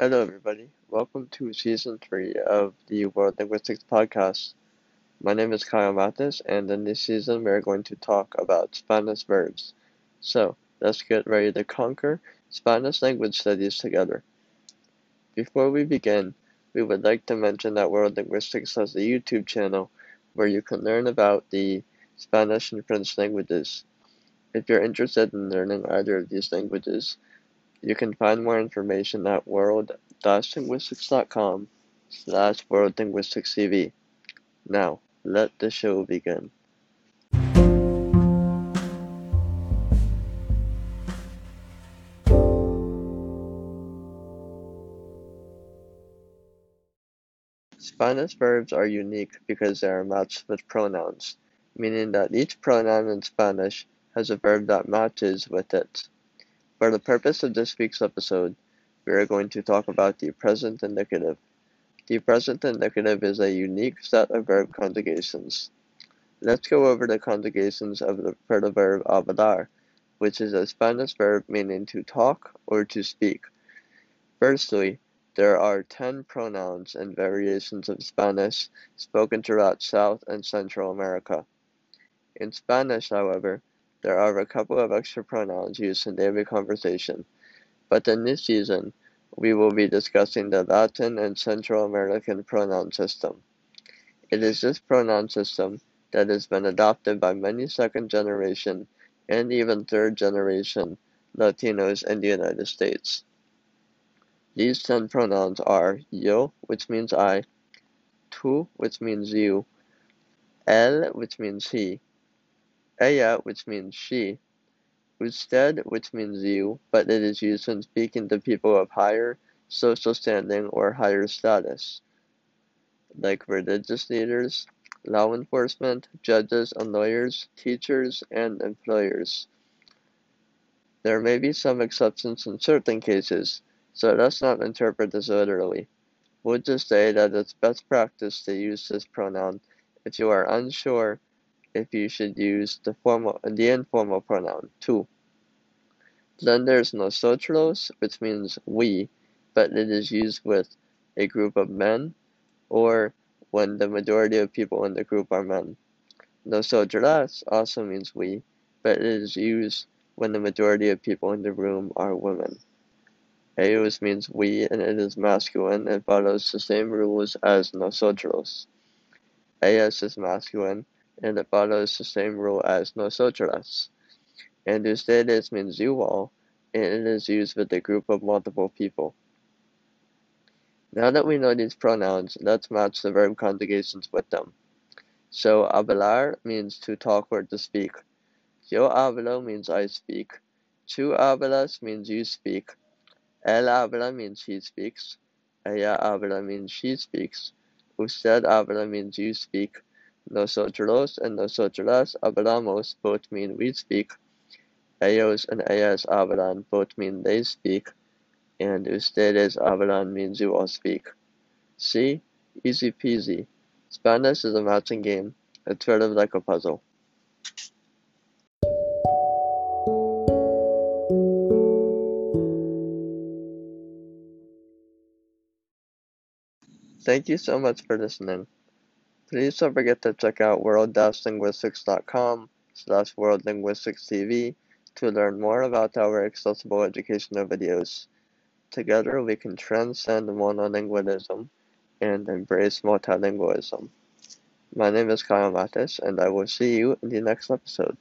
Hello, everybody. Welcome to season three of the World Linguistics Podcast. My name is Kyle Mathis, and in this season, we're going to talk about Spanish verbs. So, let's get ready to conquer Spanish language studies together. Before we begin, we would like to mention that World Linguistics has a YouTube channel where you can learn about the Spanish and French languages. If you're interested in learning either of these languages, you can find more information at world-linguistics.com slash worldlinguisticstv. Now, let the show begin. Spanish verbs are unique because they are matched with pronouns, meaning that each pronoun in Spanish has a verb that matches with it. For the purpose of this week's episode, we are going to talk about the present indicative. The present indicative is a unique set of verb conjugations. Let's go over the conjugations of the, for the verb hablar, which is a Spanish verb meaning to talk or to speak. Firstly, there are 10 pronouns and variations of Spanish spoken throughout South and Central America. In Spanish, however, there are a couple of extra pronouns used in daily conversation, but in this season, we will be discussing the Latin and Central American pronoun system. It is this pronoun system that has been adopted by many second generation and even third generation Latinos in the United States. These 10 pronouns are yo, which means I, tú, which means you, él, which means he, ella, which means she, usted, which means you, but it is used when speaking to people of higher social standing or higher status, like religious leaders, law enforcement, judges and lawyers, teachers, and employers. There may be some exceptions in certain cases, so let's not interpret this literally. We'll just say that it's best practice to use this pronoun if you are unsure if you should use the formal the informal pronoun tú. Then there's nosotros, which means we, but it is used with a group of men or when the majority of people in the group are men. Nosotras also means we, but it is used when the majority of people in the room are women. Ellos means we and it is masculine and follows the same rules as nosotros. Ellas is masculine and it follows the same rule as nosotras. And ustedes means you all, and it is used with a group of multiple people. Now that we know these pronouns, let's match the verb conjugations with them. So, hablar means to talk or to speak. Yo hablo means I speak. Tú hablas means you speak. Él habla means he speaks. Ella habla means she speaks. Usted habla means you speak. Nosotros and nosotras hablamos both mean we speak. Ellos and ellas hablan both mean they speak. And ustedes hablan means you all speak. See? Easy peasy. Spanish is a matching game. It's sort of like a puzzle. Thank you so much for listening. Please don't forget to check out world-linguistics.com slash worldlinguisticstv to learn more about our accessible educational videos. Together we can transcend monolingualism and embrace multilingualism. My name is Kyle Matis, and I will see you in the next episode.